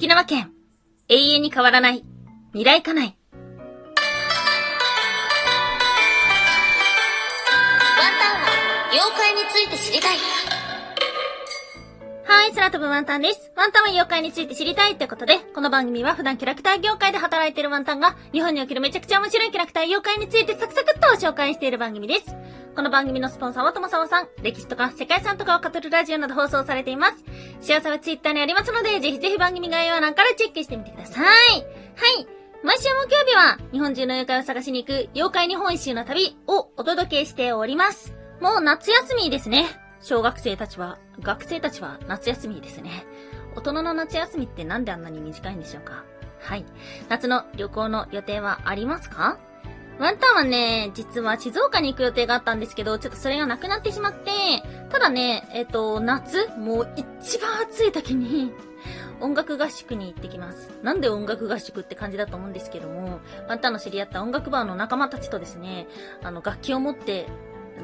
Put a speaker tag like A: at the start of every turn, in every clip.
A: 沖縄県、永遠に変わらない、未来家内。
B: ワンタンは妖怪について知りたい。
A: はい、空飛ぶワンタンです。ワンタンは妖怪について知りたいってことで、この番組は普段キャラクター業界で働いているワンタンが、日本におけるめちゃくちゃ面白いキャラクター妖怪についてサクサクっと紹介している番組です。この番組のスポンサーはともさわさん、歴史とか世界遺産とかを語るラジオなど放送されています。幸せはツイッターにありますので、ぜひぜひ番組概要欄からチェックしてみてください。はい。毎週木曜日は、日本中の妖怪を探しに行く、妖怪日本一周の旅をお届けしております。もう夏休みですね。小学生たちは、学生たちは夏休みですね。大人の夏休みってなんであんなに短いんでしょうか？はい。夏の旅行の予定はありますか？ワンタンはね、実は静岡に行く予定があったんですけど、ちょっとそれがなくなってしまって、ただね、えっと、夏、もう一番暑い時に、音楽合宿に行ってきます。なんで音楽合宿って感じだと思うんですけども、ワンタンの知り合った音楽バーの仲間たちとですね、あの、楽器を持って、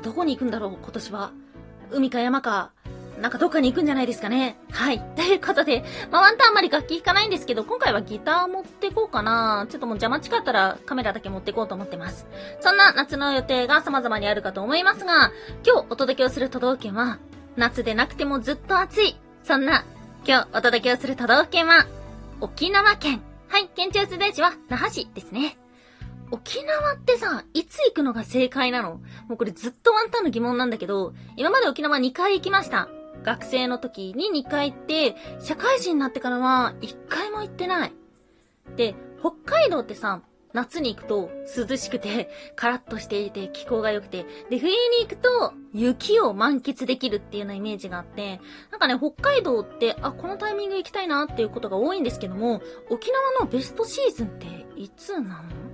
A: どこに行くんだろう、今年は。海か山か、なんかどっかに行くんじゃないですかね。はい。ということで、まあ、ワンタンあんまり楽器弾かないんですけど、今回はギター持ってこうかな。ちょっともう邪魔近かったらカメラだけ持ってこうと思ってます。そんな夏の予定が様々にあるかと思いますが、今日お届けをする都道府県は、夏でなくてもずっと暑い。そんな、今日お届けをする都道府県は、沖縄県。はい、県庁所在地は那覇市ですね。沖縄ってさ、いつ行くのが正解なの？もうこれずっとワンタンの疑問なんだけど、今まで沖縄2回行きました。学生の時に2回行って、社会人になってからは1回も行ってない。で、北海道ってさ、夏に行くと涼しくて、カラッとしていて気候が良くて、で、冬に行くと雪を満喫できるっていうようなイメージがあって、なんかね、北海道って、あ、このタイミング行きたいなっていうことが多いんですけども、沖縄のベストシーズンっていつなの？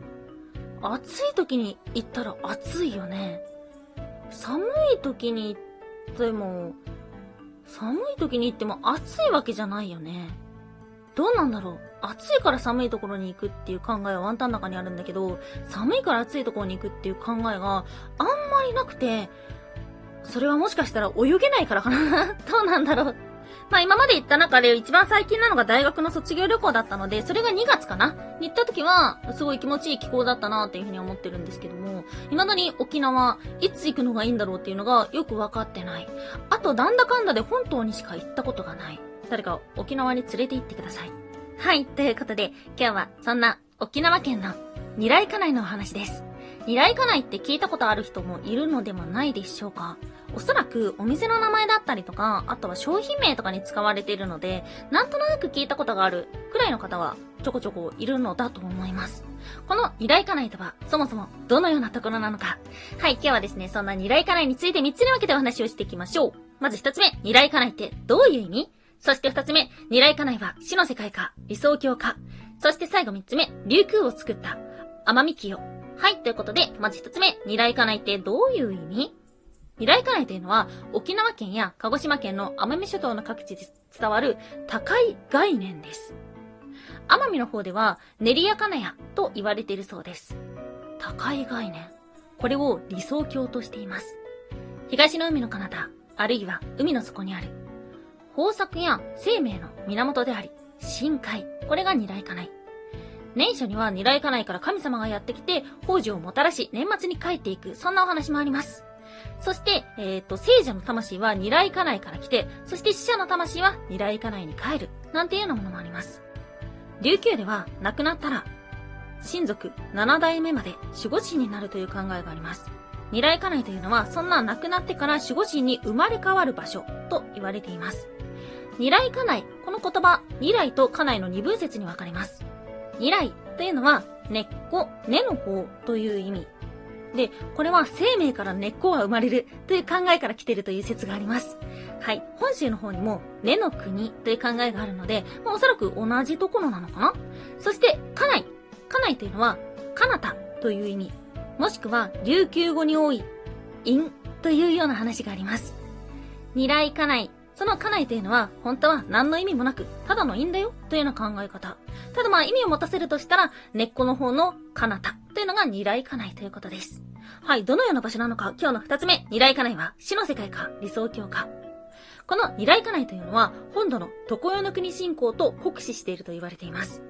A: 暑い時に行ったら暑いよね。寒い時に行っても、寒い時に行っても暑いわけじゃないよね。どうなんだろう暑いから寒いところに行くっていう考えはワンタンの中にあるんだけど、寒いから暑いところに行くっていう考えがあんまりなくて、それはもしかしたら泳げないからかな どうなんだろうまあ今まで行った中で一番最近なのが大学の卒業旅行だったので、それが2月かな？に行った時は、すごい気持ちいい気候だったなっていうふうに思ってるんですけども、未だに沖縄、いつ行くのがいいんだろうっていうのがよくわかってない。あと、なんだかんだで本島にしか行ったことがない。誰か沖縄に連れて行ってください。はい、ということで、今日はそんな沖縄県の二来家内のお話です。二来家内って聞いたことある人もいるのではないでしょうか？おそらくお店の名前だったりとか、あとは商品名とかに使われているので、なんとなく聞いたことがあるくらいの方はちょこちょこいるのだと思います。この二来家内とは、そもそもどのようなところなのか。はい、今日はですね、そんな二来家内について3つに分けてお話をしていきましょう。まず1つ目、二来家内ってどういう意味？そして2つ目、二来家内は死の世界か、理想郷か。そして最後3つ目、琉球を作った、奄美清。はい、ということで、まず1つ目、二来家内ってどういう意味？二来家内というのは、沖縄県や鹿児島県の奄美諸島の各地で伝わる高い概念です。奄美の方では、練りやかなやと言われているそうです。高い概念。これを理想郷としています。東の海の彼方、あるいは海の底にある。豊作や生命の源であり、深海。これが二来家内。年初には二来家内から神様がやってきて、宝珠をもたらし、年末に帰っていく。そんなお話もあります。そして、えっ、と、聖者の魂は二来家内から来て、そして死者の魂は二来家内に帰る。なんていうようなものもあります。琉球では、亡くなったら、親族七代目まで守護神になるという考えがあります。二来家内というのは、そんな亡くなってから守護神に生まれ変わる場所と言われています。二来家内、この言葉、二来と家内の二分説に分かれます。二来というのは、根っこ、根の方という意味。で、これは生命から根っこが生まれるという考えから来てるという説があります。はい。本州の方にも根の国という考えがあるので、まあ、おそらく同じところなのかな？そして、家内。家内というのは、彼方という意味。もしくは、琉球語に多い、因というような話があります。二来家内。その家内というのは、本当は何の意味もなく、ただの因だよというような考え方。ただまあ意味を持たせるとしたら、根っこの方の彼方というのが二来家内ということです。はい、どのような場所なのか、今日の二つ目、二来家内は死の世界か、理想郷か。この二来家内というのは、本土の常世の国信仰と酷使していると言われています。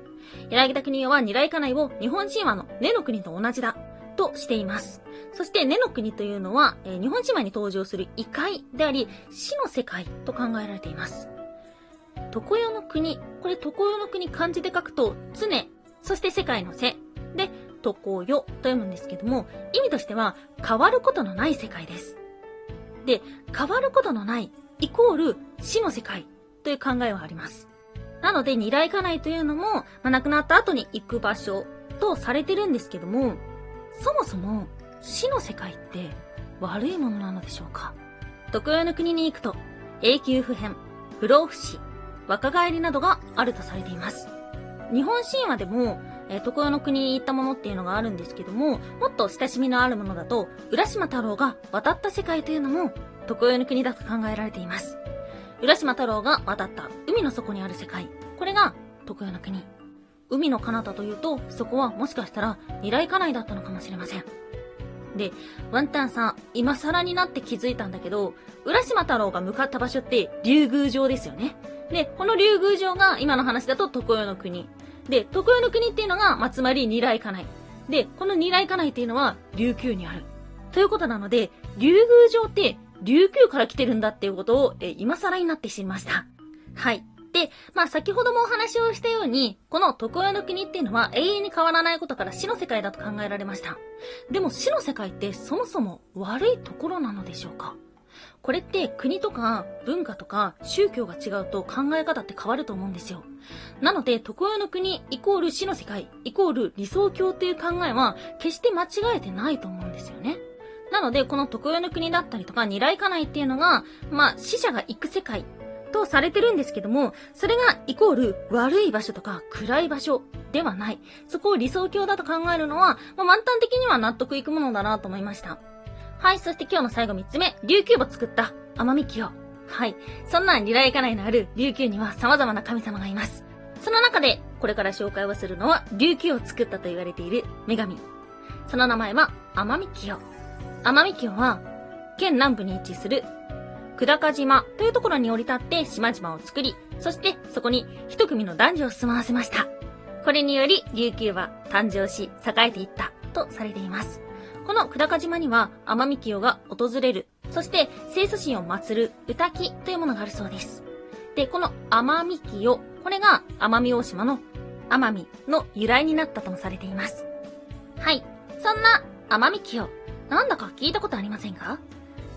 A: 柳田国代は二来家内を日本神話の根の国と同じだ、としています。そして根の国というのは、えー、日本神話に登場する異界であり、死の世界と考えられています。常世の国、これ常世の国漢字で書くと、常、そして世界の世、で、常世と読むんですけども、意味としては変わることのない世界です。で、変わることのない、イコール死の世界という考えはあります。なので、二来家内というのも、まあ、亡くなった後に行く場所とされてるんですけども、そもそも死の世界って悪いものなのでしょうか？特有の国に行くと、永久不変、不老不死、若返りなどがあるとされています。日本神話でも、えー、特有の国に行ったものっていうのがあるんですけども、もっと親しみのあるものだと、浦島太郎が渡った世界というのも、特有の国だと考えられています。浦島太郎が渡った海の底にある世界。これが特有の国。海の彼方というと、そこはもしかしたら未来家内だったのかもしれません。で、ワンタンさん、今更になって気づいたんだけど、浦島太郎が向かった場所って竜宮城ですよね。で、この竜宮城が今の話だと常世の国。で、常世の国っていうのが、まあ、つまり二来家内。で、この二来家内っていうのは琉球にある。ということなので、竜宮城って琉球から来てるんだっていうことを、え今更になって知りました。はい。で、まあ先ほどもお話をしたように、この常世の国っていうのは永遠に変わらないことから死の世界だと考えられました。でも死の世界ってそもそも悪いところなのでしょうか？これって国とか文化とか宗教が違うと考え方って変わると思うんですよ。なので、常世の国イコール死の世界イコール理想郷っていう考えは決して間違えてないと思うんですよね。なので、この常世の国だったりとか、二来家内っていうのが、まあ、死者が行く世界とされてるんですけども、それがイコール悪い場所とか暗い場所ではない。そこを理想郷だと考えるのは、まあ、満タン的には納得いくものだなと思いました。はい、そして今日の最後3つ目、琉球を作った奄美清。はい。そんなリライカ内のある琉球には様々な神様がいます。その中で、これから紹介をするのは、琉球を作ったと言われている女神。その名前は、奄美清。奄美清は、県南部に位置する、久高島というところに降り立って島々を作り、そしてそこに一組の男女を住まわせました。これにより、琉球は誕生し、栄えていったとされています。この久高島には奄美清が訪れる、そして清楚心を祀る歌木というものがあるそうです。で、この奄美清、これが奄美大島の奄美の由来になったともされています。はい。そんな奄美清、なんだか聞いたことありませんか？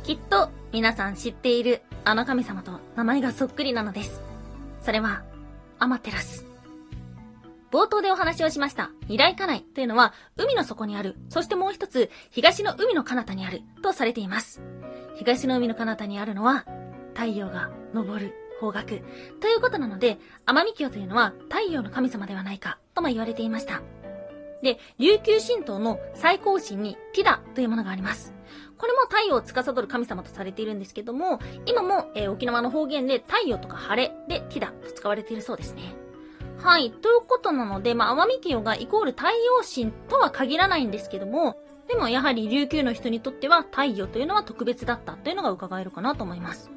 A: きっと皆さん知っているあの神様と名前がそっくりなのです。それは、アマテラス。冒頭でお話をしました、二大家内というのは、海の底にある、そしてもう一つ、東の海の彼方にある、とされています。東の海の彼方にあるのは、太陽が昇る方角。ということなので、奄美京というのは太陽の神様ではないか、とも言われていました。で、琉球神道の最高神にティダというものがあります。これも太陽を司る神様とされているんですけども、今も、えー、沖縄の方言で太陽とか晴れでティダと使われているそうですね。はい。ということなので、まあ、奄美京がイコール太陽神とは限らないんですけども、でもやはり琉球の人にとっては太陽というのは特別だったというのが伺えるかなと思います。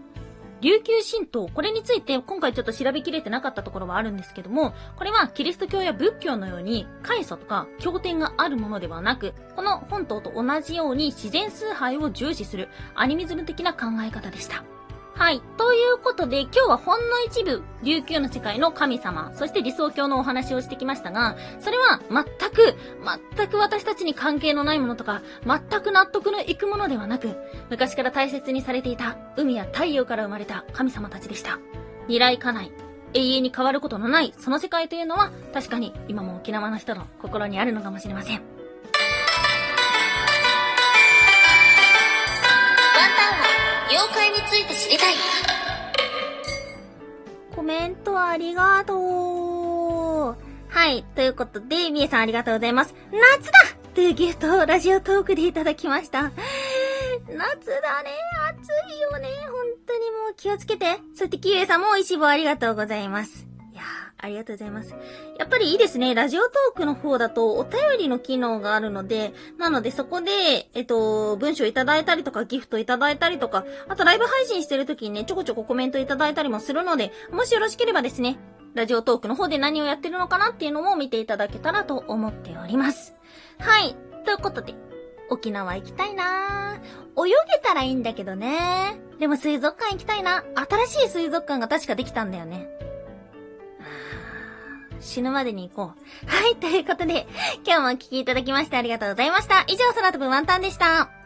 A: 琉球神道、これについて今回ちょっと調べきれてなかったところはあるんですけども、これはキリスト教や仏教のように、開祖とか経典があるものではなく、この本島と同じように自然崇拝を重視するアニミズム的な考え方でした。はい。ということで、今日はほんの一部、琉球の世界の神様、そして理想郷のお話をしてきましたが、それは全く、全く私たちに関係のないものとか、全く納得のいくものではなく、昔から大切にされていた海や太陽から生まれた神様たちでした。未来家内、永遠に変わることのないその世界というのは、確かに今も沖縄の人の心にあるのかもしれません。
B: 妖怪について知りたい。
A: コメントありがとう。はい。ということで、みえさんありがとうございます。夏だというギフトをラジオトークでいただきました。夏だね。暑いよね。本当にもう気をつけて。そして、キウエさんも美味しい棒ありがとうございます。いやーありがとうございます。やっぱりいいですね。ラジオトークの方だとお便りの機能があるので、なのでそこで、えっと、文章いただいたりとか、ギフトいただいたりとか、あとライブ配信してる時にね、ちょこちょこコメントいただいたりもするので、もしよろしければですね、ラジオトークの方で何をやってるのかなっていうのも見ていただけたらと思っております。はい。ということで、沖縄行きたいなぁ。泳げたらいいんだけどね。でも水族館行きたいな。新しい水族館が確かできたんだよね。死ぬまでに行こう。はい、ということで、今日もお聴きいただきましてありがとうございました。以上、空飛ぶワンタンでした。